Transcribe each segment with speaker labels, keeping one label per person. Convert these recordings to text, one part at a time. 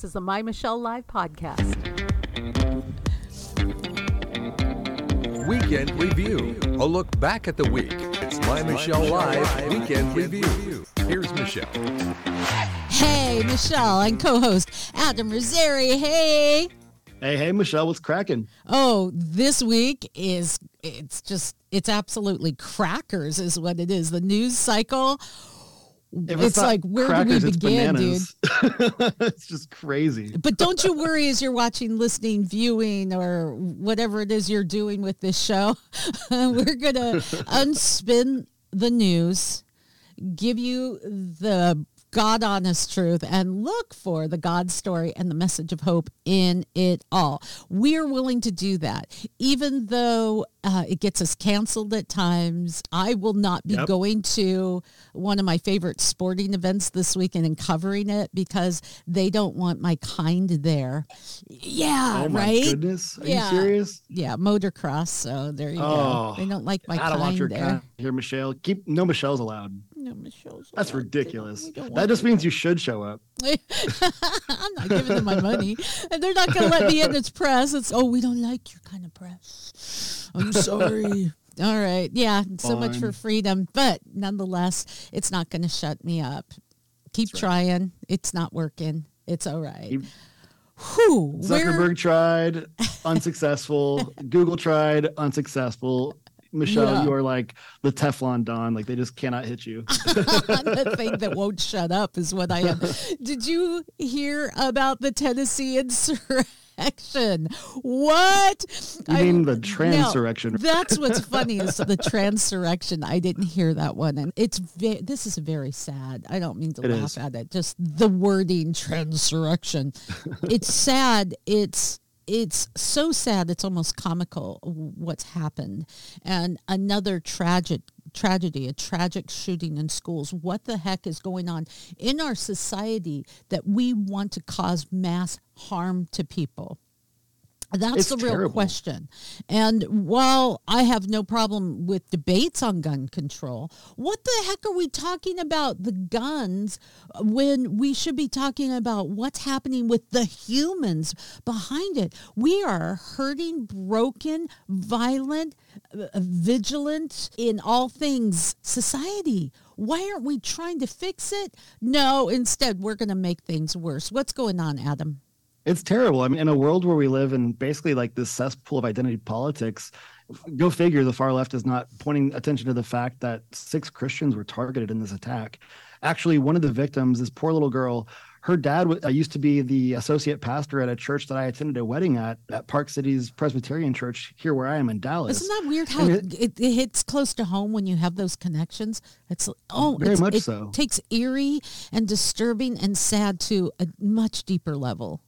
Speaker 1: This is a My Michelle Live podcast.
Speaker 2: Weekend Review. A look back at the week. It's My Michelle Live Weekend Review. Here's Michelle.
Speaker 3: Hey, Michelle, and co-host Adam Rosari. Hey.
Speaker 4: Hey, hey, Michelle, what's cracking?
Speaker 3: Oh, this week is it's just it's absolutely crackers is what it is. The news cycle.
Speaker 4: If
Speaker 3: It's like, where do we
Speaker 4: crackers,
Speaker 3: begin,
Speaker 4: bananas. it's just crazy.
Speaker 3: But don't you worry as you're watching, listening, viewing, or whatever it is you're doing with this show. We're going to unspin the news, give you the God honest truth, and look for the God story and the message of hope in it all. We are willing to do that, even though uh, it gets us canceled at times. I will not be
Speaker 4: Yep.
Speaker 3: going to one of my favorite sporting events this weekend and covering it because they don't want my kind there. Yeah,
Speaker 4: oh
Speaker 3: right.
Speaker 4: goodness. Are
Speaker 3: Yeah.
Speaker 4: you serious?
Speaker 3: Yeah, motocross. So there you
Speaker 4: Oh,
Speaker 3: go. They don't like my
Speaker 4: I don't want
Speaker 3: kind
Speaker 4: your
Speaker 3: there.
Speaker 4: kind here, Michelle. Keep no Michelle's allowed.
Speaker 3: No, Michelle's
Speaker 4: That's
Speaker 3: allowed
Speaker 4: ridiculous. That just means you should show up.
Speaker 3: I'm not giving them my money, and they're not going to let me in. It's press. It's oh, we don't like your kind of press. I'm sorry. All right, yeah. So much for freedom, but nonetheless, it's not going to shut me up. Keep
Speaker 4: That's right.
Speaker 3: trying. It's not working. It's all right.
Speaker 4: Keep-
Speaker 3: Whew, where-
Speaker 4: Zuckerberg tried, unsuccessful. Google tried, unsuccessful. Michelle,
Speaker 3: Yeah.
Speaker 4: you are like the Teflon Don. Like they just cannot hit you.
Speaker 3: the thing that won't shut up is what I am. Did you hear about the Tennessee insurrection? What?
Speaker 4: You
Speaker 3: I-
Speaker 4: mean the
Speaker 3: now,
Speaker 4: transurrection?
Speaker 3: That's what's funny is the transurrection. I didn't hear that one, and it's ve- this is very sad. I don't mean to
Speaker 4: It
Speaker 3: laugh
Speaker 4: is.
Speaker 3: at it. Just the wording transurrection. it's sad. It's it's so sad. It's almost comical what's happened, and another tragic tragedy, a tragic shooting in schools. What the heck is going on in our society that we want to cause mass harm to people? That's
Speaker 4: It's
Speaker 3: the real
Speaker 4: terrible.
Speaker 3: question. And while I have no problem with debates on gun control, what the heck are we talking about the guns when we should be talking about what's happening with the humans behind it? We are hurting, broken, violent, uh, vigilant in all things society. Why aren't we trying to fix it? No, instead, we're going to make things worse. What's going on, Adam?
Speaker 4: It's terrible. I mean, in a world where we live in basically like this cesspool of identity politics, go figure the far left is not pointing attention to the fact that six Christians were targeted in this attack. Actually, one of the victims, this poor little girl, her dad wa- uh, used to be the associate pastor at a church that I attended a wedding at, at Park Cities Presbyterian Church here where I am in Dallas.
Speaker 3: Isn't that weird how
Speaker 4: And
Speaker 3: it, it, hits close to home when you have those connections? It's oh,
Speaker 4: Very
Speaker 3: it's,
Speaker 4: much
Speaker 3: it
Speaker 4: so.
Speaker 3: takes eerie and disturbing and sad to a much deeper level.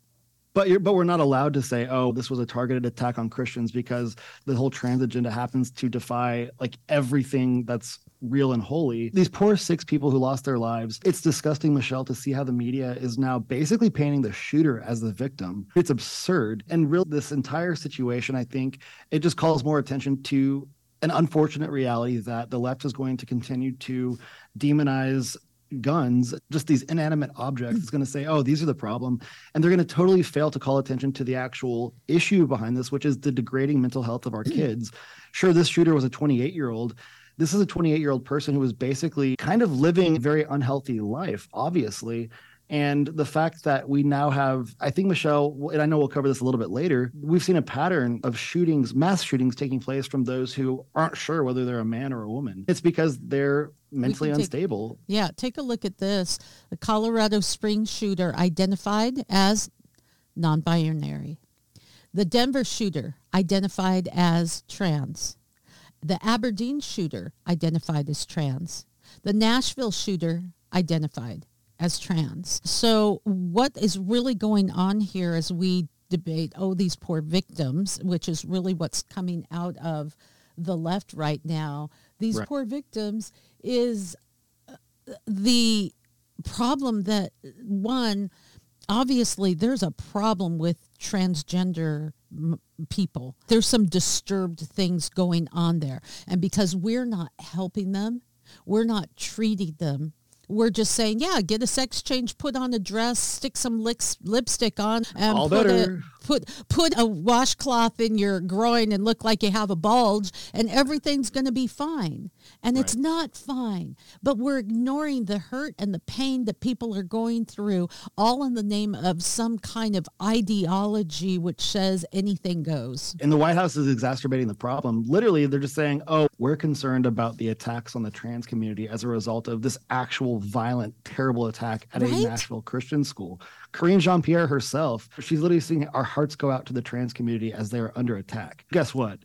Speaker 4: But you're, but we're not allowed to say, oh, this was a targeted attack on Christians because the whole trans agenda happens to defy like everything that's real and holy. These poor six people who lost their lives. It's disgusting, Michelle, to see how the media is now basically painting the shooter as the victim. It's absurd. And real this entire situation, I think, it just calls more attention to an unfortunate reality that the left is going to continue to demonize guns, just these inanimate objects, is going to say, oh, these are the problem. And they're going to totally fail to call attention to the actual issue behind this, which is the degrading mental health of our hmm. kids. Sure, this shooter was a 28 year old. This is a 28 year old person who was basically kind of living a very unhealthy life, obviously. And the fact that we now have, I think, Michelle, and I know we'll cover this a little bit later, we've seen a pattern of shootings, mass shootings taking place from those who aren't sure whether they're a man or a woman. It's because they're mentally
Speaker 3: take-
Speaker 4: unstable.
Speaker 3: Yeah, take a look at this. The Colorado Springs shooter identified as non-binary. The Denver shooter identified as trans. The Aberdeen shooter identified as trans. The Nashville shooter identified as trans. So what is really going on here as we debate, oh, these poor victims, which is really what's coming out of the left right now, these
Speaker 4: Right.
Speaker 3: poor victims is uh, the problem that one obviously there's a problem with transgender m- people there's some disturbed things going on there and because we're not helping them we're not treating them we're just saying, yeah, get a sex change, put on a dress, stick some lips, lipstick on, and
Speaker 4: All
Speaker 3: put
Speaker 4: better.
Speaker 3: Put put a washcloth in your groin and look like you have a bulge, and everything's going to be fine. And it's not fine. But we're ignoring the hurt and the pain that people are going through, all in the name of some kind of ideology which says anything goes.
Speaker 4: And the White House is exacerbating the problem. Literally, they're just saying, oh, we're concerned about the attacks on the trans community as a result of this actual violent, terrible attack at
Speaker 3: Right?
Speaker 4: a Nashville Christian school. Karine Jean-Pierre herself, she's literally seeing our hearts go out to the trans community as they are under attack. Guess what?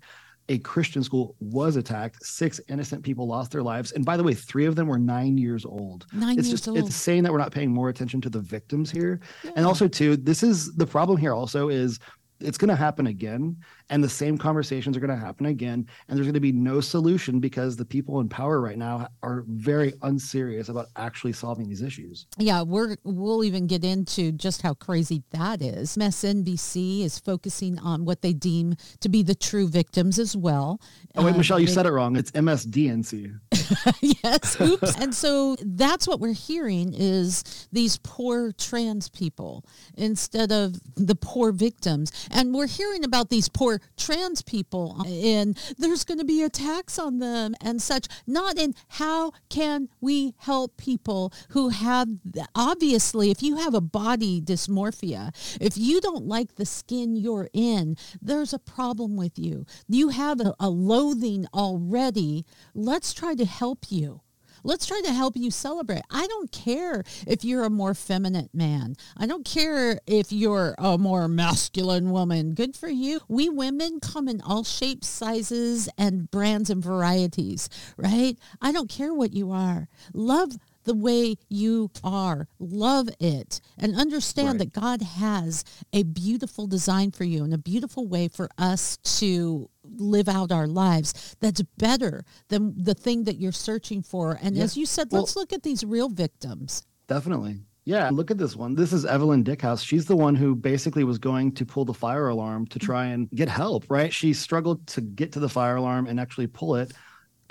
Speaker 4: A Christian school was attacked. Six innocent people lost their lives. And by the way, three of them were nine years old.
Speaker 3: Nine
Speaker 4: it's
Speaker 3: years
Speaker 4: just
Speaker 3: old.
Speaker 4: it's saying that we're not paying more attention to the victims here. And also, too, this is the problem here also is it's going to happen again and the same conversations are going to happen again and there's going to be no solution because the people in power right now are very unserious about actually solving these issues
Speaker 3: Yeah, we're we'll even get into just how crazy that is. MSNBC is focusing on what they deem to be the true victims as well.
Speaker 4: oh wait
Speaker 3: Uh,
Speaker 4: michelle you
Speaker 3: they-
Speaker 4: said it wrong it's msdnc
Speaker 3: yes, oops. and so that's what we're hearing is these poor trans people instead of the poor victims. And we're hearing about these poor trans people and there's going to be attacks on them and such, not in how can we help people who have obviously if you have a body dysmorphia, if you don't like the skin you're in, there's a problem with you. You have a, a loathing already. Let's try to help you. Let's try to help you celebrate. I don't care if you're a more feminine man. I don't care if you're a more masculine woman. Good for you. We women come in all shapes, sizes, and brands and varieties, right? I don't care what you are. Love the way you are. Love it and understand
Speaker 4: Right.
Speaker 3: that God has a beautiful design for you and a beautiful way for us to live out our lives that's better than the thing that you're searching for. And
Speaker 4: Yeah.
Speaker 3: as you said,
Speaker 4: Well-
Speaker 3: let's look at these real victims.
Speaker 4: Definitely. Yeah, look at this one. This is Evelyn Dieckhaus. She's the one who basically was going to pull the fire alarm to try and get help, right? She struggled to get to the fire alarm and actually pull it,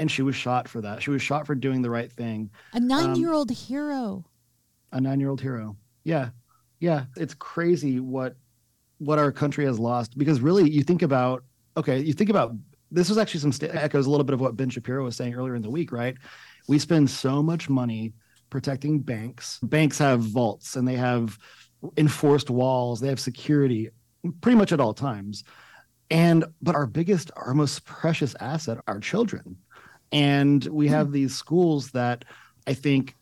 Speaker 4: and she was shot for that. She was shot for doing the right thing.
Speaker 3: A um, nine-year-old hero.
Speaker 4: A nine-year-old hero. Yeah. Yeah. It's crazy what what our country has lost because really you think about okay, you think about this was actually some st- echoes a little bit of what Ben Shapiro was saying earlier in the week, right? We spend so much money protecting banks. Banks have vaults and they have enforced walls, they have security pretty much at all times. And but our biggest, our most precious asset are children. And we have these schools that I think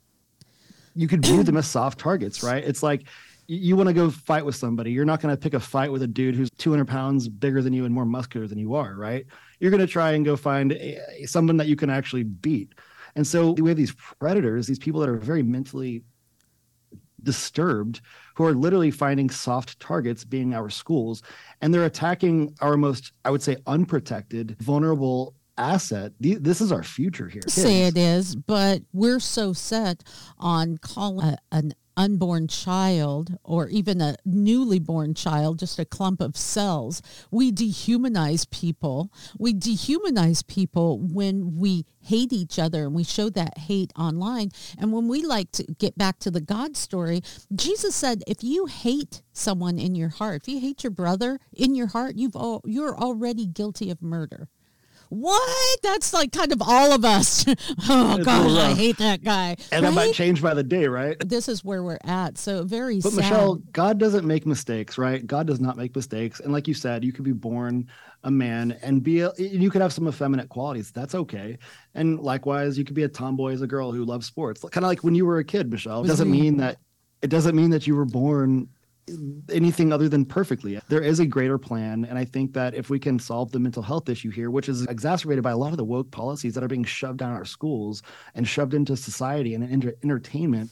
Speaker 4: you could view them as soft targets, right? It's like you want to go fight with somebody. You're not going to pick a fight with a dude who's 200 pounds bigger than you and more muscular than you are, right? You're going to try and go find a, someone that you can actually beat. And so we have these predators, these people that are very mentally disturbed, who are literally finding soft targets being our schools. And they're attacking our most, I would say, unprotected, vulnerable asset. This is our future here.
Speaker 3: Say it is, but we're so set on calling a, an unborn child or even a newly born child just a clump of cells. We dehumanize people. We dehumanize people when we hate each other and we show that hate online. And when we like to get back to the God story, Jesus said, if you hate someone in your heart, if you hate your brother in your heart, you've all, you're already guilty of murder. What? That's like kind of all of us. oh gosh, I
Speaker 4: uh,
Speaker 3: hate that guy.
Speaker 4: And that might change by the day, right?
Speaker 3: This is where we're at. So very
Speaker 4: But
Speaker 3: sad.
Speaker 4: Michelle, God doesn't make mistakes, right? God does not make mistakes. And like you said, you could be born a man and be a, you could have some effeminate qualities. That's okay. And likewise, you could be a tomboy as a girl who loves sports. Kind of like when you were a kid, Michelle. It doesn't mean that it doesn't mean that you were born anything other than perfectly. There is a greater plan. And I think that if we can solve the mental health issue here, which is exacerbated by a lot of the woke policies that are being shoved down our schools and shoved into society and into entertainment,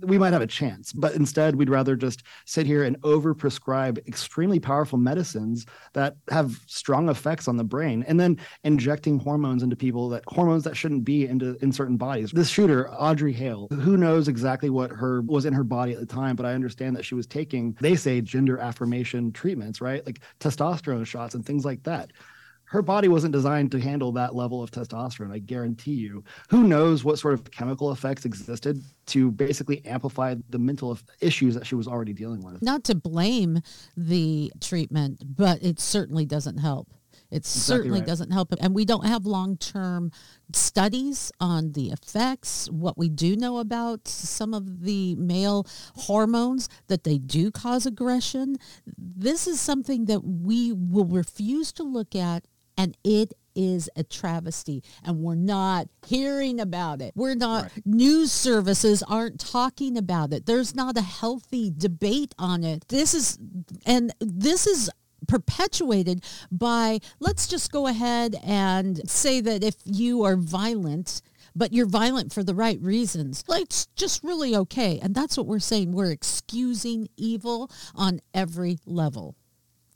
Speaker 4: we might have a chance. But instead, we'd rather just sit here and overprescribe extremely powerful medicines that have strong effects on the brain, and then injecting hormones into people that hormones that shouldn't be into in certain bodies. This shooter, Audrey Hale, who knows exactly what her was in her body at the time, but I understand that she was taking, they say, gender affirmation treatments, right? Like testosterone shots and things like that her body wasn't designed to handle that level of testosterone. I guarantee you. Who knows what sort of chemical effects existed to basically amplify the mental issues that she was already dealing with?
Speaker 3: Not to blame the treatment, but it certainly doesn't help. It
Speaker 4: Exactly
Speaker 3: certainly
Speaker 4: right.
Speaker 3: doesn't help. And we don't have long term studies on the effects. What we do know about some of the male hormones that they do cause aggression. This is something that we will refuse to look at, and it is a travesty and we're not hearing about it. We're not news services aren't talking about it. There's not a healthy debate on it. This is and this is perpetuated by let's just go ahead and say that if you are violent but you're violent for the right reasons. Like it's just really okay. And that's what we're saying. We're excusing evil on every level.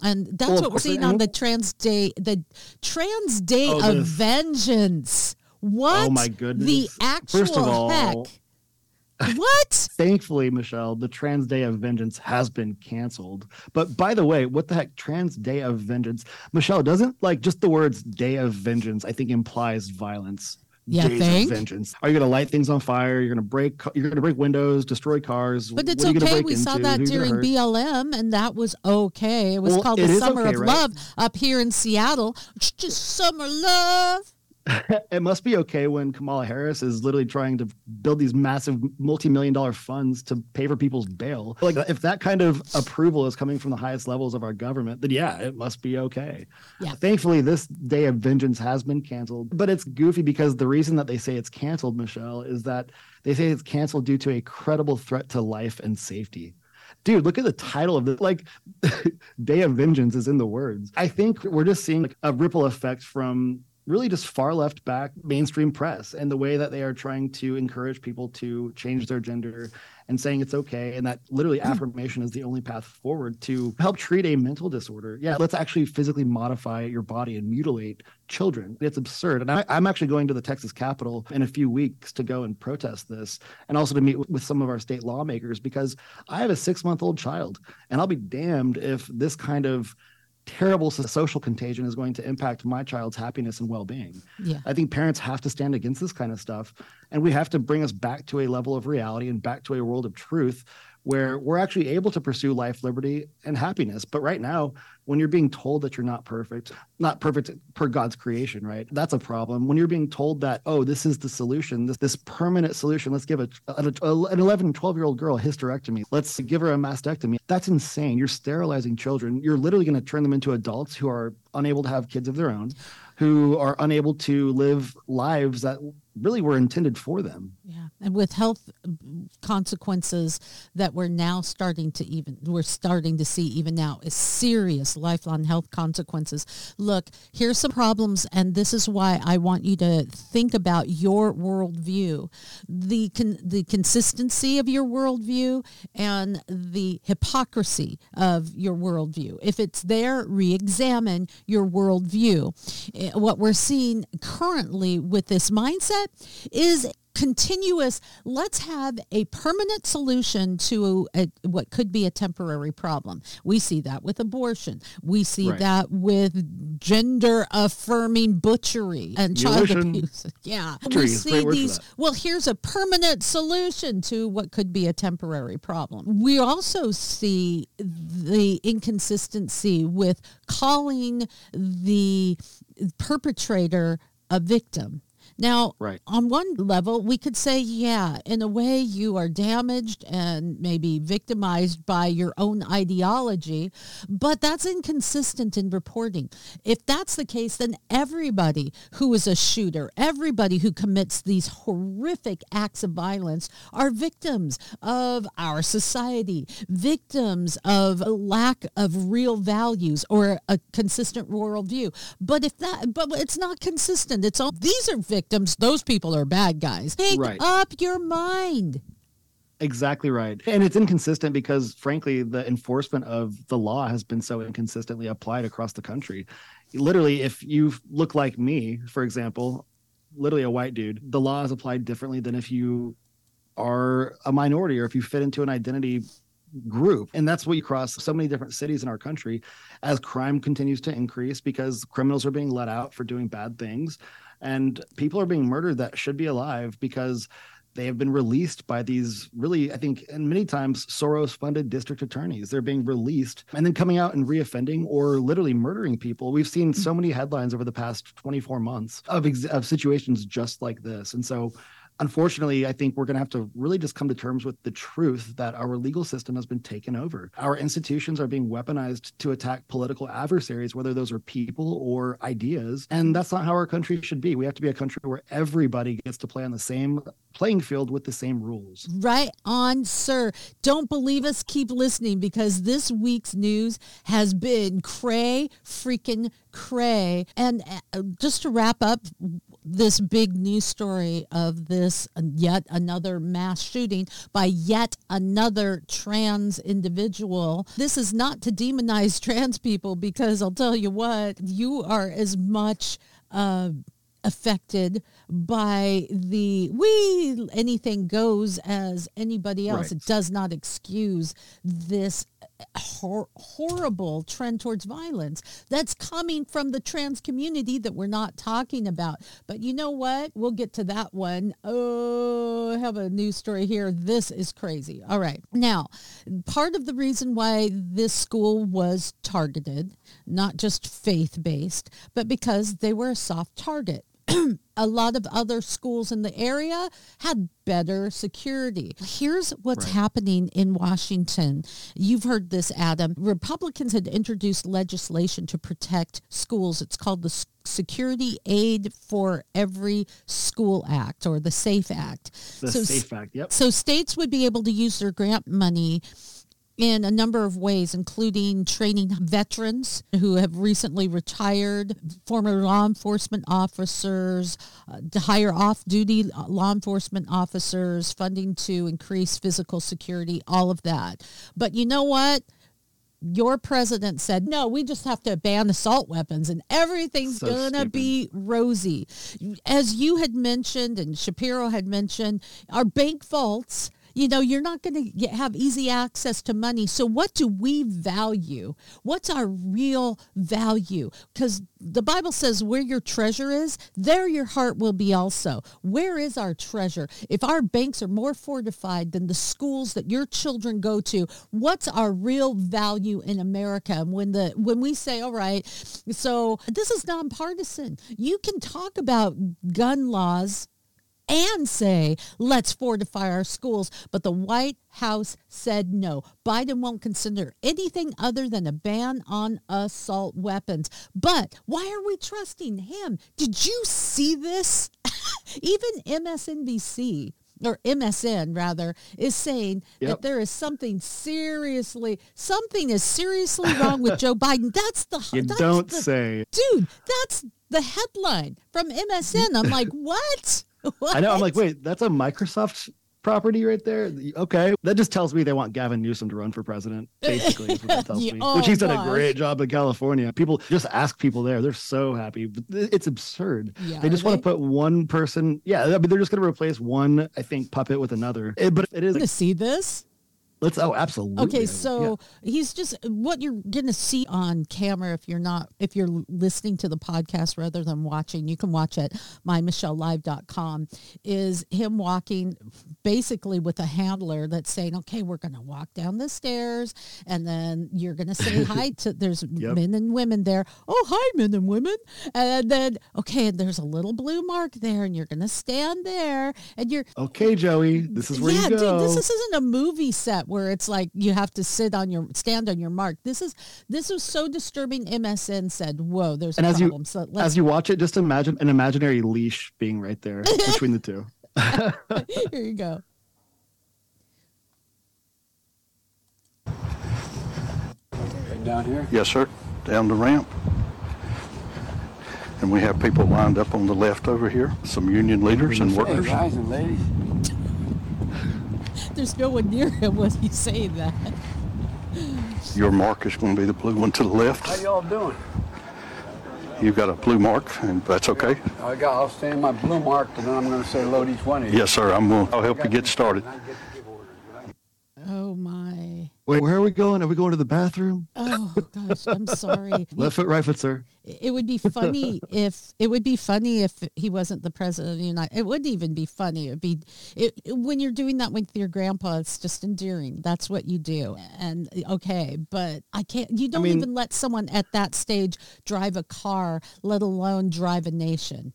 Speaker 3: And that's
Speaker 4: Well,
Speaker 3: what we're seeing on the trans day, the trans day
Speaker 4: Oh,
Speaker 3: of
Speaker 4: this-
Speaker 3: vengeance. Oh, what
Speaker 4: Oh, my goodness!
Speaker 3: the actual
Speaker 4: First of all-
Speaker 3: heck? What?
Speaker 4: Thankfully, Michelle, the Trans Day of Vengeance has been canceled. But by the way, what the heck, Trans Day of Vengeance? Michelle, doesn't like just the words Day of Vengeance, I think implies violence.
Speaker 3: Yeah,
Speaker 4: Days
Speaker 3: think?
Speaker 4: of vengeance. Are you going to light things on fire? You're going to break. You're going to break windows, destroy cars.
Speaker 3: But it's okay. We saw
Speaker 4: into?
Speaker 3: that
Speaker 4: you gonna
Speaker 3: during? BLM, and that was okay. It was
Speaker 4: Well,
Speaker 3: called
Speaker 4: it
Speaker 3: the Summer
Speaker 4: okay,
Speaker 3: of
Speaker 4: right?
Speaker 3: Love up here in Seattle. It's just summer love.
Speaker 4: it must be okay when Kamala Harris is literally trying to build these massive multi-million dollar funds to pay for people's bail. Like if that kind of approval is coming from the highest levels of our government, then yeah, it must be okay.
Speaker 3: Yeah.
Speaker 4: Thankfully, this day of vengeance has been canceled, but it's goofy because the reason that they say it's canceled, Michelle, is that they say it's canceled due to a credible threat to life and safety. Dude, look at the title of this. Like, Day of Vengeance is in the words. I think we're just seeing like, a ripple effect from really just far left back mainstream press and the way that they are trying to encourage people to change their gender and saying it's okay and that literally hmm. affirmation is the only path forward to help treat a mental disorder. Yeah let's actually physically modify your body and mutilate children. It's absurd. And I, i'm actually going to the texas capitol in a few weeks to go and protest this and also to meet with, with some of our state lawmakers because i have a six month old child and i'll be damned if this kind of terrible social contagion is going to impact my child's happiness and well-being.
Speaker 3: Yeah.
Speaker 4: I think parents have to stand against this kind of stuff and we have to bring us back to a level of reality and back to a world of truth where we're actually able to pursue life, liberty, and happiness. But right now, when you're being told that you're not perfect, not perfect per God's creation, right? That's a problem. When you're being told that, oh, this is the solution, this, this permanent solution, let's give a, a, a- an 11, 12 year old girl a hysterectomy, let's give her a mastectomy. That's insane. You're sterilizing children. You're literally going to turn them into adults who are unable to have kids of their own, who are unable to live lives that really were intended for them.
Speaker 3: Yeah, and with health consequences that we're now starting to even we're starting to see even now is serious lifelong health consequences. Look, here's some problems, and this is why I want you to think about your worldview, the con- the consistency of your worldview, and the hypocrisy of your worldview. If it's there, re-examine your worldview. Eh, What we're seeing currently with this mindset is continuous let's have a permanent solution to a, what could be a temporary problem. We see that with abortion. We see
Speaker 4: Right.
Speaker 3: that with gender affirming butchery and child abuse. Yeah.
Speaker 4: Butchery
Speaker 3: we see
Speaker 4: great word for
Speaker 3: these well here's a permanent solution to what could be a temporary problem. We also see the inconsistency with calling the perpetrator a victim now,
Speaker 4: Right.
Speaker 3: on one level, we could say, yeah, in a way, you are damaged and maybe victimized by your own ideology, but that's inconsistent in reporting. If that's the case, then everybody who is a shooter, everybody who commits these horrific acts of violence are victims of our society, victims of a lack of real values or a consistent worldview. But if that, but it's not consistent. It's all, these are victims. Those people are bad guys. Make
Speaker 4: Right.
Speaker 3: up your mind.
Speaker 4: Exactly right. And it's inconsistent because, frankly, the enforcement of the law has been so inconsistently applied across the country. Literally, if you look like me, for example, literally a white dude, the law is applied differently than if you are a minority or if you fit into an identity group. And that's what you cross so many different cities in our country as crime continues to increase because criminals are being let out for doing bad things and people are being murdered that should be alive because they have been released by these really, I think, and many times Soros funded district attorneys. They're being released and then coming out and reoffending or literally murdering people. We've seen so mm-hmm. many headlines over the past 24 months of, ex- of situations just like this. And so unfortunately, I think we're going to have to really just come to terms with the truth that our legal system has been taken over. Our institutions are being weaponized to attack political adversaries, whether those are people or ideas. And that's not how our country should be. We have to be a country where everybody gets to play on the same playing field with the same rules.
Speaker 3: Right on, sir. Don't believe us? Keep listening because this week's news has been cray freaking cray. And uh, just to wrap up this big news story of this yet another mass shooting by yet another trans individual. This is not to demonize trans people because I'll tell you what, you are as much uh, affected by the we anything goes as anybody else.
Speaker 4: Right.
Speaker 3: It does not excuse this hor- horrible trend towards violence that's coming from the trans community that we're not talking about. But you know what? We'll get to that one. Oh, I have a news story here. This is crazy. All right. Now, part of the reason why this school was targeted, not just faith-based, but because they were a soft target. A lot of other schools in the area had better security. Here's what's
Speaker 4: Right.
Speaker 3: happening in Washington. You've heard this, Adam. Republicans had introduced legislation to protect schools. It's called the Security Aid for Every School Act or the SAFE Act.
Speaker 4: The
Speaker 3: So
Speaker 4: safe fact. Yep.
Speaker 3: so states would be able to use their grant money in a number of ways, including training veterans who have recently retired, former law enforcement officers, uh, to hire off-duty law enforcement officers, funding to increase physical security, all of that. But you know what? Your president said, no, we just have to ban assault weapons and everything's
Speaker 4: So
Speaker 3: going to be rosy. As you had mentioned and Shapiro had mentioned, our bank vaults, you know, you're not going to have easy access to money. So what do we value? What's our real value? Because the Bible says where your treasure is, there your heart will be also. Where is our treasure? If our banks are more fortified than the schools that your children go to, what's our real value in America? When the when we say, all right, so this is nonpartisan. You can talk about gun laws and say, let's fortify our schools. But the White House said no. Biden won't consider anything other than a ban on assault weapons. But why are we trusting him? Did you see this? Even MSNBC or MSN rather is saying that there is something seriously something is seriously wrong with Joe Biden. That's the
Speaker 4: You
Speaker 3: that's
Speaker 4: don't
Speaker 3: the,
Speaker 4: say.
Speaker 3: dude, that's the headline from MSN. I'm like, what?
Speaker 4: I know. I'm like, wait, that's a Microsoft property right there. Okay, that just tells me they want Gavin Newsom to run for president. Basically, is what that tells
Speaker 3: Yeah,
Speaker 4: me.
Speaker 3: oh
Speaker 4: Which he's done
Speaker 3: gosh.
Speaker 4: a great job in California. People just ask people there; they're so happy. It's absurd.
Speaker 3: Yeah,
Speaker 4: they just want to put one person. Yeah, I mean, they're just going to replace one, I think, puppet with another. It- but it is.
Speaker 3: to see this?
Speaker 4: Let's. Oh, absolutely.
Speaker 3: Okay,
Speaker 4: Yeah.
Speaker 3: so he's just what you're to see on camera if you're not if you're listening to the podcast rather than watching. You can watch at mymichellelive.com. Is him walking basically with a handler that's saying, "Okay, we're going to walk down the stairs, and then you're going to say hi to." There's
Speaker 4: Yep.
Speaker 3: men and women there. Oh, hi, men and women. And then okay, and there's a little blue mark there, and you're going to stand there, and you're
Speaker 4: Okay, Joey, this is where
Speaker 3: yeah,
Speaker 4: you go.
Speaker 3: dude, this isn't a movie set where it's like you have to sit on your stand on your mark. This is this was so disturbing. MSN said, "Whoa, there's
Speaker 4: and
Speaker 3: a
Speaker 4: as
Speaker 3: problem."
Speaker 4: you
Speaker 3: so let's
Speaker 4: as you watch it, just imagine an imaginary leash being right there between the two.
Speaker 3: here you go.
Speaker 5: Down here?
Speaker 6: Yes, sir, down the ramp. And we have people lined up on the left over here, some union leaders and
Speaker 5: Hey,
Speaker 6: workers.
Speaker 5: guys and ladies.
Speaker 3: There's no one near him when he's saying that.
Speaker 6: Your mark is going to be the blue one to the left.
Speaker 5: How y'all doing?
Speaker 6: You've got a blue mark, and that's okay.
Speaker 5: I got, I'll stand my blue mark, and then I'm gonna say load each one of you.
Speaker 6: Yes, sir, I'm going, I'll help you get started.
Speaker 3: Oh my!
Speaker 4: Wait, where are we going? Are we going to the bathroom?
Speaker 3: Oh gosh, I'm sorry.
Speaker 4: Left foot, right foot, sir.
Speaker 3: It would be funny if it would be funny if he wasn't the president of the United. It wouldn't even be funny. It'd be it, when you're doing that with your grandpa. It's just endearing. That's what you do. And okay, but I can't. You don't
Speaker 4: mean-
Speaker 3: even let someone at that stage drive a car, let alone drive a nation.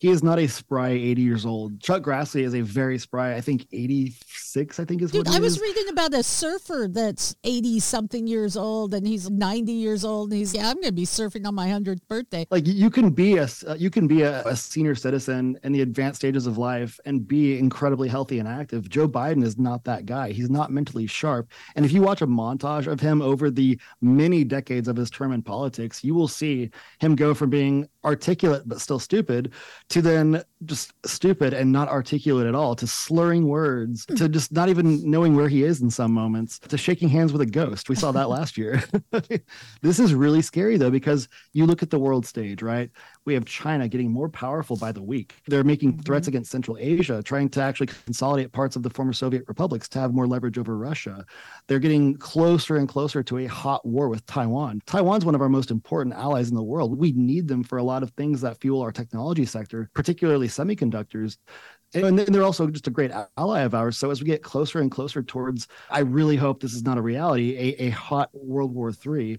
Speaker 4: He is not a spry 80 years old. Chuck Grassley is a very spry, I think 86, I think is
Speaker 3: Dude,
Speaker 4: what he
Speaker 3: I was
Speaker 4: is.
Speaker 3: reading about a surfer that's 80 something years old and he's 90 years old and he's, yeah, I'm going to be surfing on my 100th birthday.
Speaker 4: like you can be a uh, you can be a, a senior citizen in the advanced stages of life and be incredibly healthy and active joe biden is not that guy he's not mentally sharp and if you watch a montage of him over the many decades of his term in politics you will see him go from being articulate but still stupid to then just stupid and not articulate at all to slurring words to mm-hmm. just not even knowing where he is in some moments to shaking hands with a ghost. We saw that last year. This is really scary though because you look at the world stage right we have china getting more powerful by the week. They're making mm-hmm. threats against central asia trying to actually consolidate parts of the former soviet republics to have more leverage over russia. They're getting closer and closer to a hot war with taiwan. Taiwan's one of our most important allies in the world. We need them for a lot of things that fuel our technology sector particularly semiconductors. And then they're also just a great ally of ours. So as we get closer and closer towards, I really hope this is not a reality, a, a hot World War III.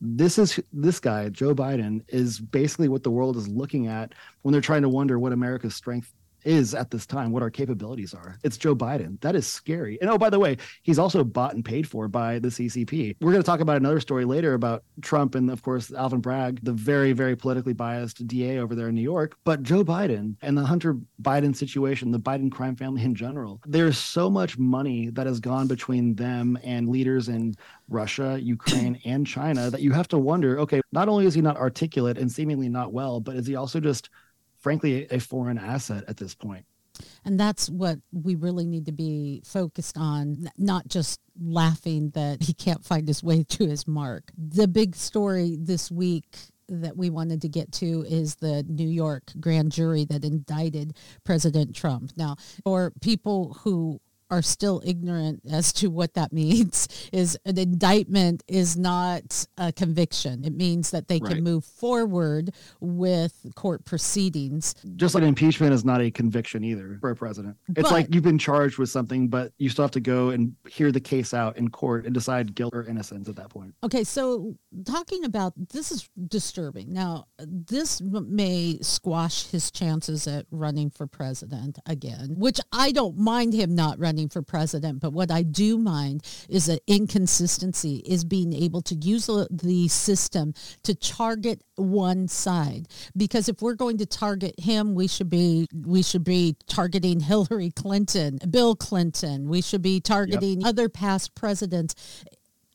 Speaker 4: This is this guy, Joe Biden, is basically what the world is looking at when they're trying to wonder what America's strength is at this time, what our capabilities are. It's Joe Biden. That is scary. And oh, by the way, he's also bought and paid for by the CCP. We're going to talk about another story later about Trump and, of course, Alvin Bragg, the very, very politically biased DA over there in New York. But Joe Biden and the Hunter Biden situation, the Biden crime family in general, there's so much money that has gone between them and leaders in Russia, Ukraine, and China that you have to wonder okay, not only is he not articulate and seemingly not well, but is he also just frankly a foreign asset at this point.
Speaker 3: And that's what we really need to be focused on, not just laughing that he can't find his way to his mark. The big story this week that we wanted to get to is the New York grand jury that indicted President Trump. Now, for people who are still ignorant as to what that means is an indictment is not a conviction. It means that they
Speaker 4: Right.
Speaker 3: can move forward with court proceedings
Speaker 4: Just like impeachment is not a conviction either for a president. It's
Speaker 3: But-
Speaker 4: like you've been charged with something, but you still have to go and hear the case out in court and decide guilt or innocence at that point.
Speaker 3: Okay, so talking about this is disturbing. Now, this may squash his chances at running for president again, which I don't mind him not running for president, but what I do mind is an inconsistency is being able to use the- system to target one side. Because if we're going to target him we should be we should be targeting Hillary Clinton, Bill Clinton, we should be targeting other past presidents.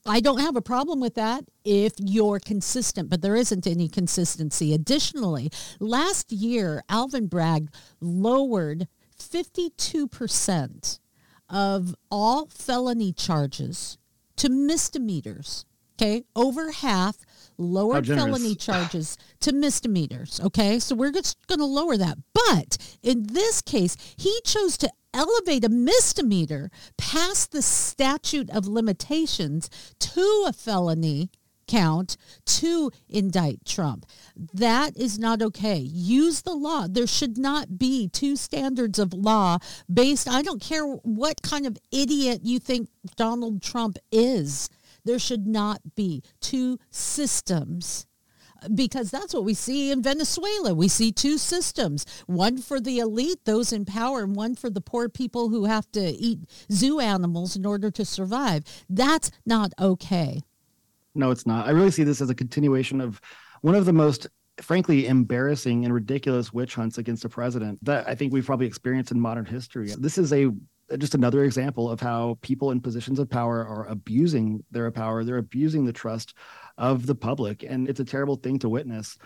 Speaker 3: I don't have a problem with that if you're consistent, but there isn't any consistency. Additionally, last year, Alvin Bragg lowered 52% of all felony charges to misdemeanors. Okay, over half lowered felony charges to misdemeanors. Okay, so we're just going to lower that. But in this case, he chose to elevate a misdemeanor past the statute of limitations to a felony count to indict Trump. That is not okay. Use the law. There should not be two standards of law based, I don't care what kind of idiot you think Donald Trump is. There should not be two systems because that's what we see in Venezuela. We see two systems, one for the elite, those in power, and one for the poor people who have to eat zoo animals in order to survive. That's not okay.
Speaker 4: No, it's not. I really see this as a continuation of one of the most frankly embarrassing and ridiculous witch hunts against a president that I think we've probably experienced in modern history. This is a just another example of how people in positions of power are abusing their power. They're abusing the trust of the public, and it's a terrible thing to witness.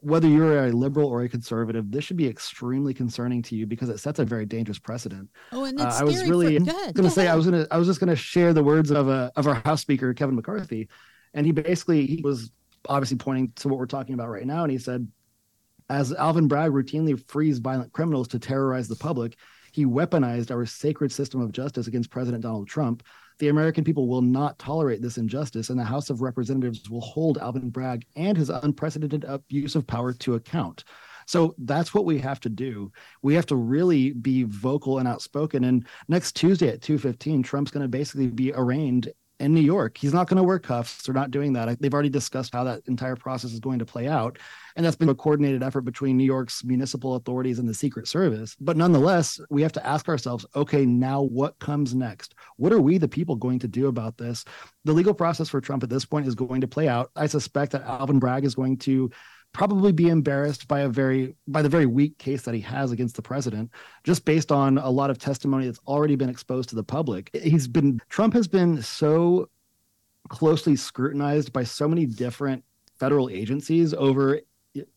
Speaker 4: Whether you're a liberal or a conservative, this should be extremely concerning to you because it sets a very dangerous precedent.
Speaker 3: Oh, and
Speaker 4: Uh,
Speaker 3: it's
Speaker 4: I was really going to say I was going to I was just going to share the words of a of our House Speaker Kevin McCarthy, and he basically he was obviously pointing to what we're talking about right now, and he said, as Alvin Bragg routinely frees violent criminals to terrorize the public, he weaponized our sacred system of justice against President Donald Trump. The American people will not tolerate this injustice, and the House of Representatives will hold Alvin Bragg and his unprecedented abuse of power to account. So that's what we have to do. We have to really be vocal and outspoken. And next Tuesday at 2:15, Trump's going to basically be arraigned in New York. He's not going to wear cuffs. They're not doing that. They've already discussed how that entire process is going to play out. And that's been a coordinated effort between New York's municipal authorities and the Secret Service. But nonetheless, we have to ask ourselves okay, now what comes next? What are we, the people, going to do about this? The legal process for Trump at this point is going to play out. I suspect that Alvin Bragg is going to probably be embarrassed by a very by the very weak case that he has against the president just based on a lot of testimony that's already been exposed to the public. He's been trump has been so closely scrutinized by so many different federal agencies over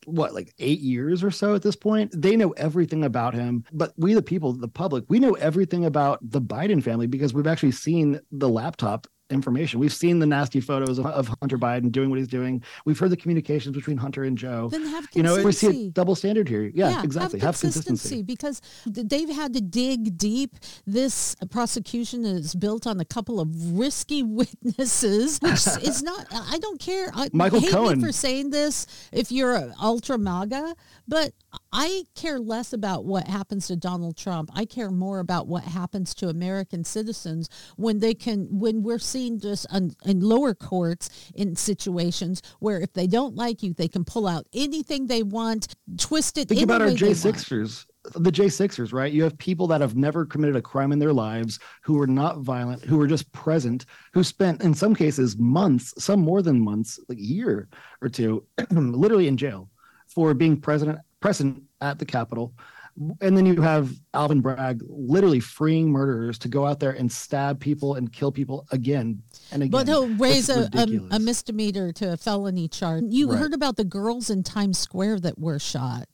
Speaker 4: what like eight years or so at this point. They know everything about him but we the people the public we know everything about the biden family because we've actually seen the laptop information. We've seen the nasty photos of, of, Hunter Biden doing what he's doing. We've heard the communications between Hunter and Joe.
Speaker 3: Then have
Speaker 4: you know, we see a double standard here. Yeah,
Speaker 3: Yeah,
Speaker 4: exactly.
Speaker 3: Have
Speaker 4: Have
Speaker 3: consistency,
Speaker 4: consistency.
Speaker 3: because they've had to dig deep. This prosecution is built on a couple of risky witnesses, which is not. I don't care. I,
Speaker 4: Michael
Speaker 3: hate
Speaker 4: Cohen.
Speaker 3: me for saying this if you're a ultra MAGA, but I care less about what happens to Donald Trump. I care more about what happens to American citizens when they can when we're just on, in lower courts in situations where if they don't like you, they can pull out anything they want, twist it.
Speaker 4: Think about our
Speaker 3: they.
Speaker 4: J6ers. The J6ers, right? You have people that have never committed a crime in their lives, who were not violent, who were just present, who spent, in some cases, months, some more than months, like a year or two, literally in jail for being president, present at the Capitol. And then you have Alvin Bragg literally freeing murderers to go out there and stab people and kill people again and again.
Speaker 3: But he'll raise a, a, a misdemeanor to a felony charge. You
Speaker 4: Right.
Speaker 3: heard about the girls in Times Square that were shot.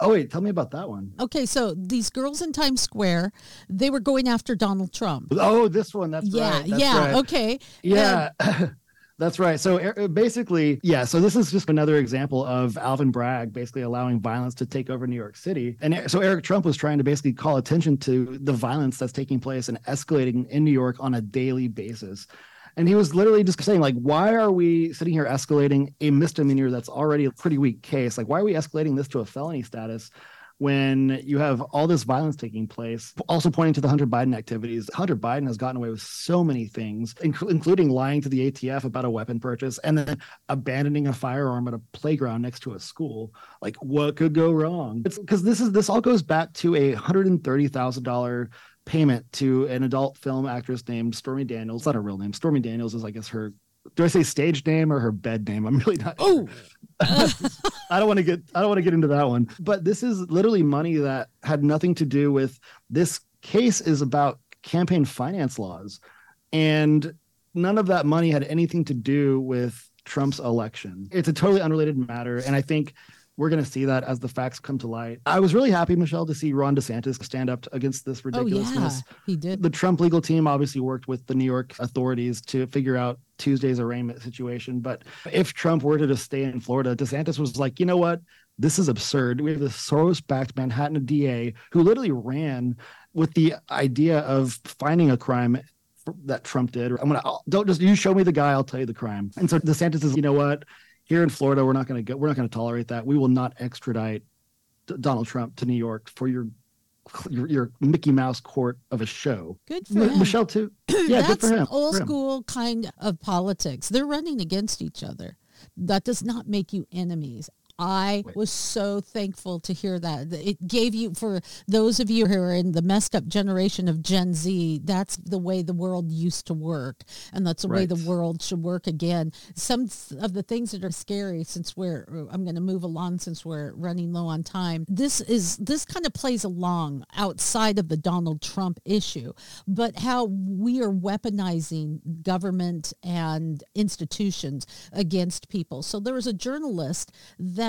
Speaker 4: Oh wait, tell me about that one.
Speaker 3: Okay, so these girls in Times Square, they were going after Donald Trump.
Speaker 4: Oh, this one. That's
Speaker 3: yeah,
Speaker 4: right. That's
Speaker 3: yeah,
Speaker 4: right.
Speaker 3: okay.
Speaker 4: Yeah. Um, That's right. So er, basically, yeah. So this is just another example of Alvin Bragg basically allowing violence to take over New York City. And er- so Eric Trump was trying to basically call attention to the violence that's taking place and escalating in New York on a daily basis. And he was literally just saying, like, why are we sitting here escalating a misdemeanor that's already a pretty weak case? Like, why are we escalating this to a felony status? When you have all this violence taking place, also pointing to the Hunter Biden activities. Hunter Biden has gotten away with so many things, inc- including lying to the ATF about a weapon purchase and then abandoning a firearm at a playground next to a school. Like, what could go wrong? Because this is this all goes back to a hundred and thirty thousand dollar payment to an adult film actress named Stormy Daniels. Not her real name. Stormy Daniels is, I guess, her. Do I say stage name or her bed name? I'm really not.
Speaker 3: Oh,
Speaker 4: I don't want to get I don't want to get into that one. But this is literally money that had nothing to do with this case is about campaign finance laws. And none of that money had anything to do with Trump's election. It's a totally unrelated matter. And I think we're going to see that as the facts come to light. I was really happy, Michelle, to see Ron DeSantis stand up against this ridiculousness.
Speaker 3: oh yeah, he did.
Speaker 4: the Trump legal team obviously worked with the New York authorities to figure out Tuesday's arraignment situation. But if Trump were to just stay in Florida, DeSantis was like, you know what? This is absurd. We have this Soros backed Manhattan DA who literally ran with the idea of finding a crime that Trump did. I'm gonna I'll- don't just you show me the guy, I'll tell you the crime. And so DeSantis is, you know what? Here in Florida, we're not going to go. We're not going to tolerate that. We will not extradite Donald Trump to New York for your your, your Mickey Mouse court of a show.
Speaker 3: Good for
Speaker 4: M-
Speaker 3: him.
Speaker 4: Michelle too. Yeah,
Speaker 3: That's
Speaker 4: good for him.
Speaker 3: old
Speaker 4: For him.
Speaker 3: school kind of politics. They're running against each other. That does not make you enemies. I was so thankful to hear that. It gave you, for those of you who are in the messed up generation of Gen Z, that's the way the world used to work. And that's the way the world should work again. Some of the things that are scary, since we're, uh, I'm going to move along since we're running low on time. This is, this kind of plays along outside of the Donald Trump issue, but how we are weaponizing government and institutions against people. So there was a journalist that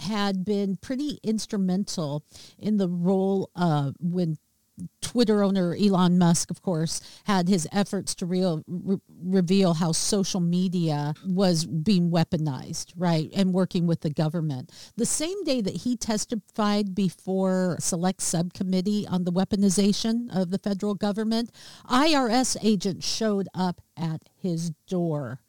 Speaker 3: had been pretty instrumental in the role uh, when Twitter owner Elon Musk, of course, had his efforts to real, re- reveal how social media was being weaponized, right, and working with the government. The same day that he testified before select subcommittee on the weaponization of the federal government, IRS agents showed up at his door.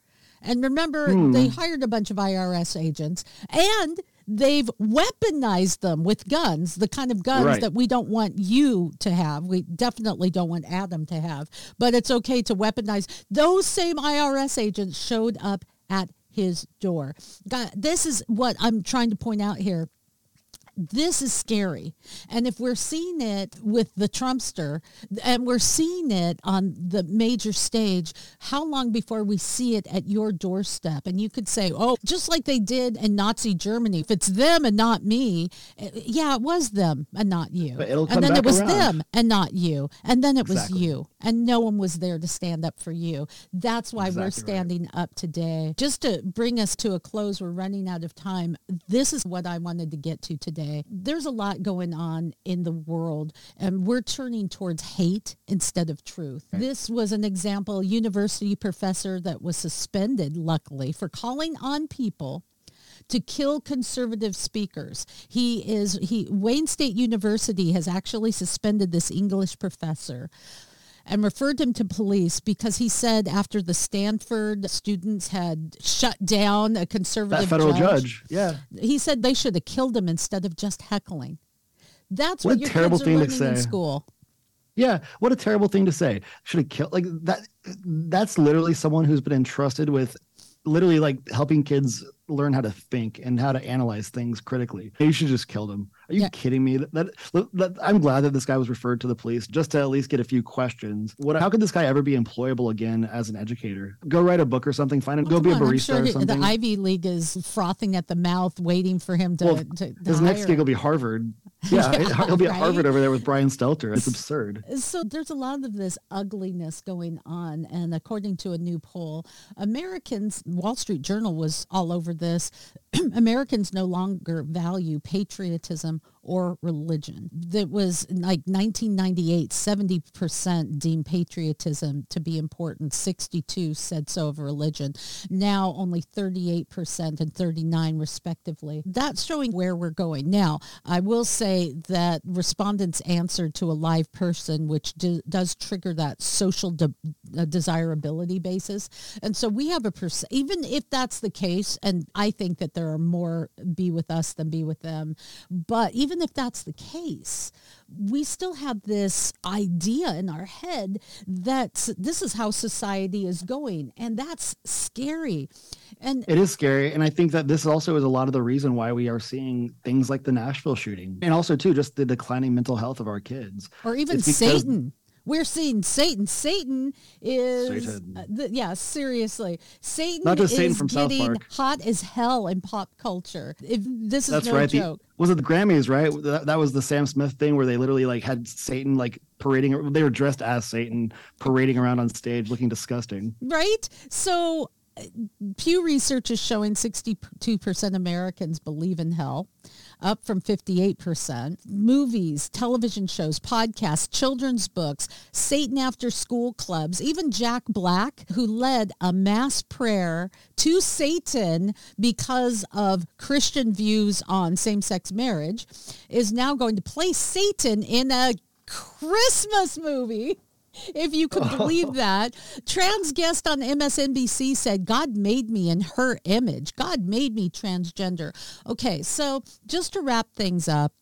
Speaker 3: And remember, hmm. they hired a bunch of IRS agents and they've weaponized them with guns, the kind of guns
Speaker 4: Right.
Speaker 3: that we don't want you to have. We definitely don't want Adam to have, but it's okay to weaponize. Those same IRS agents showed up at his door. God, this is what I'm trying to point out here this is scary. And if we're seeing it with the Trumpster and we're seeing it on the major stage, how long before we see it at your doorstep? And you could say, oh, just like they did in Nazi Germany, if it's them and not me, eh, yeah, it was them and not you. And then it was
Speaker 4: around.
Speaker 3: them and not you. And then it was you. And no one was there to stand up for you. That's why we're
Speaker 4: Exactly right.
Speaker 3: standing up today. Just to bring us to a close, we're running out of time. This is what I wanted to get to today. There's a lot going on in the world, and we're turning towards hate instead of truth. This was an example, a university professor that was suspended, luckily, for calling on people to kill conservative speakers. He is he Wayne State University has actually suspended this English professor and referred him to police because he said after the Stanford students had shut down a conservative
Speaker 4: That federal judge. Yeah.
Speaker 3: he said they should have killed him instead of just heckling. That's
Speaker 4: What
Speaker 3: what,
Speaker 4: a
Speaker 3: your
Speaker 4: terrible
Speaker 3: kids are
Speaker 4: thing to
Speaker 3: learning in
Speaker 4: say.
Speaker 3: school.
Speaker 4: Yeah, what a terrible thing to say. Should have killed like that. That's literally someone who's been entrusted with, literally like helping kids learn how to think and how to analyze things critically. You should just kill them. Are you
Speaker 3: Yeah.
Speaker 4: kidding me? That, that, that- I'm glad that this guy was referred to the police just to at least get a few questions. What? How could this guy ever be employable again as an educator? Go write a book or something. Find it. Go be a
Speaker 3: on, I'm
Speaker 4: barista
Speaker 3: sure
Speaker 4: or
Speaker 3: he-
Speaker 4: something.
Speaker 3: the Ivy League is frothing at the mouth, waiting for him to.
Speaker 4: well,
Speaker 3: to, to
Speaker 4: his next gig will be Harvard. Yeah,
Speaker 3: Yeah,
Speaker 4: he'll be at
Speaker 3: right?
Speaker 4: Harvard over there with Brian Stelter. It's absurd.
Speaker 3: So there's a lot of this ugliness going on. And according to a new poll, Americans, Wall Street Journal was all over this, Americans no longer value patriotism or religion. That was like 1998, 70% deemed patriotism to be important. 62 said so of religion. Now only 38% and 39 respectively. That's showing where we're going. Now, I will say that respondents answered to a live person, which do, does trigger that social de- uh, desirability basis. And so we have a, percent, even if that's the case, and I think that there are more be with us than be with them, but even if that's the case, we still have this idea in our head that this is how society is going. And that's scary. And
Speaker 4: It is scary, and I think that this also is a lot of the reason why we are seeing things like the Nashville shooting, and also too just the declining mental health of our kids.
Speaker 3: or even Satan. We're seeing Satan. Satan is,
Speaker 4: Satan.
Speaker 3: uh, th- yeah, seriously. Satan
Speaker 4: Not just
Speaker 3: is
Speaker 4: Satan from South
Speaker 3: getting
Speaker 4: Park.
Speaker 3: hot as hell in pop culture. If this is
Speaker 4: That's
Speaker 3: no
Speaker 4: right. The,
Speaker 3: joke.
Speaker 4: was it the Grammys? Right. That, that was the Sam Smith thing where they literally like had Satan like parading. They were dressed as Satan, parading around on stage, looking disgusting.
Speaker 3: right? So uh, Pew Research is showing 62% Americans believe in hell, up from 58%. Movies, television shows, podcasts, children's books, Satan after school clubs, even Jack Black, who led a mass prayer to Satan because of Christian views on same-sex marriage, is now going to play Satan in a Christmas movie if you could believe that. Trans guest on MSNBC said, God made me in her image. God made me transgender. Okay, so just to wrap things up,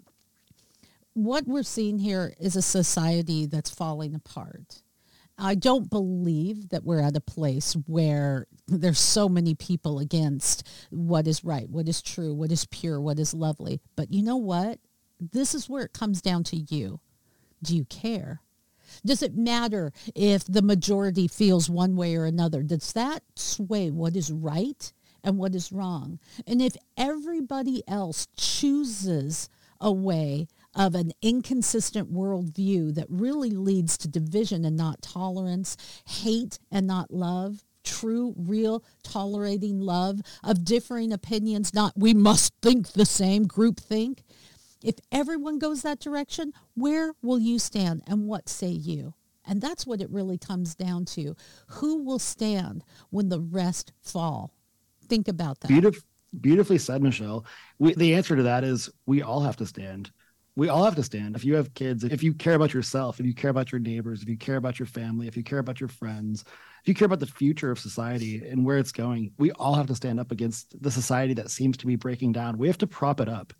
Speaker 3: what we're seeing here is a society that's falling apart. I don't believe that we're at a place where there's so many people against what is right, what is true, what is pure, what is lovely. But you know what? This is where it comes down to you. Do you care? Does it matter if the majority feels one way or another? Does that sway what is right and what is wrong? And if everybody else chooses a way of an inconsistent worldview that really leads to division and not tolerance, hate and not love, true, real, tolerating love of differing opinions, not we must think the same group think, If everyone goes that direction, where will you stand and what say you? And that's what it really comes down to. Who will stand when the rest fall? Think about that.
Speaker 4: Beautif- beautifully said, Michelle. We, the answer to that is we all have to stand. We all have to stand. If you have kids, if you care about yourself, if you care about your neighbors, if you care about your family, if you care about your friends, if you care about the future of society and where it's going, we all have to stand up against the society that seems to be breaking down. We have to prop it up.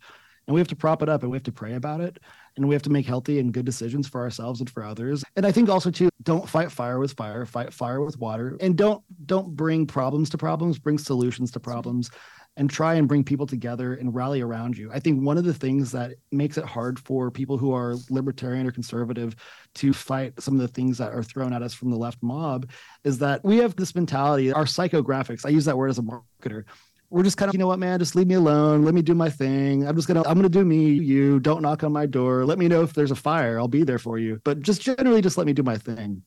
Speaker 4: And we have to prop it up and we have to pray about it. And we have to make healthy and good decisions for ourselves and for others. And I think also too, don't fight fire with fire, fight fire with water. And don't don't bring problems to problems, bring solutions to problems and try and bring people together and rally around you. I think one of the things that makes it hard for people who are libertarian or conservative to fight some of the things that are thrown at us from the left mob is that we have this mentality, our psychographics. I use that word as a marketer we're just kind of, you know what, man, just leave me alone. Let me do my thing. I'm just gonna, I'm gonna do me. You don't knock on my door. Let me know if there's a fire. I'll be there for you. But just generally, just let me do my thing.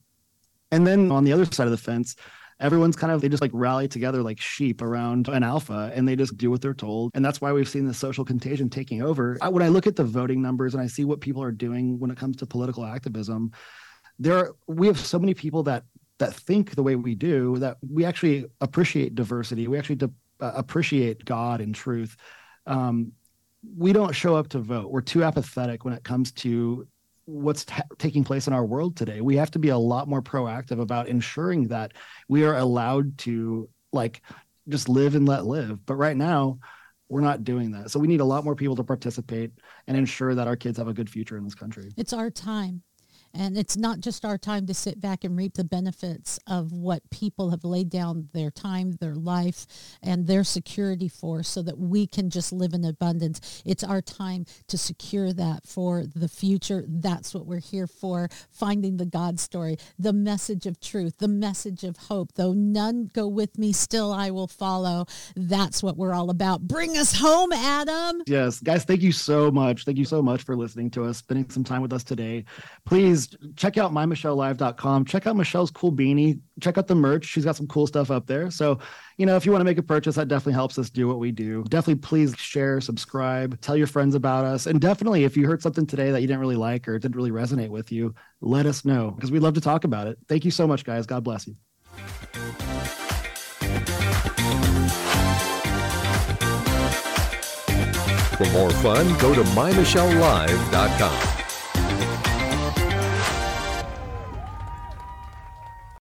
Speaker 4: And then on the other side of the fence, everyone's kind of they just like rally together like sheep around an alpha and they just do what they're told and that's why we've seen the social contagion taking over I, when i look at the voting numbers and i see what people are doing when it comes to political activism there are, we have so many people that that think the way we do that we actually appreciate diversity we actually de- uh, appreciate God and truth, um, we don't show up to vote. We're too apathetic when it comes to what's ta- taking place in our world today. We have to be a lot more proactive about ensuring that we are allowed to like just live and let live. But right now, we're not doing that. So we need a lot more people to participate and ensure that our kids have a good future in this country.
Speaker 3: It's our time. And it's not just our time to sit back and reap the benefits of what people have laid down their time, their life, and their security for so that we can just live in abundance. It's our time to secure that for the future. That's what we're here for, finding the God story, the message of truth, the message of hope. Though none go with me, still I will follow. That's what we're all about. Bring us home, Adam.
Speaker 4: Yes, guys, thank you so much. Thank you so much for listening to us, spending some time with us today. Please check out mymichellelive.com. Check out Michelle's cool beanie. Check out the merch. She's got some cool stuff up there. So, you know, if you want to make a purchase, that definitely helps us do what we do. Definitely please share, subscribe, tell your friends about us. And definitely if you heard something today that you didn't really like or didn't really resonate with you, let us know because we'd love to talk about it. Thank you so much, guys. God bless you.
Speaker 2: For more fun, go to mymichellelive.com.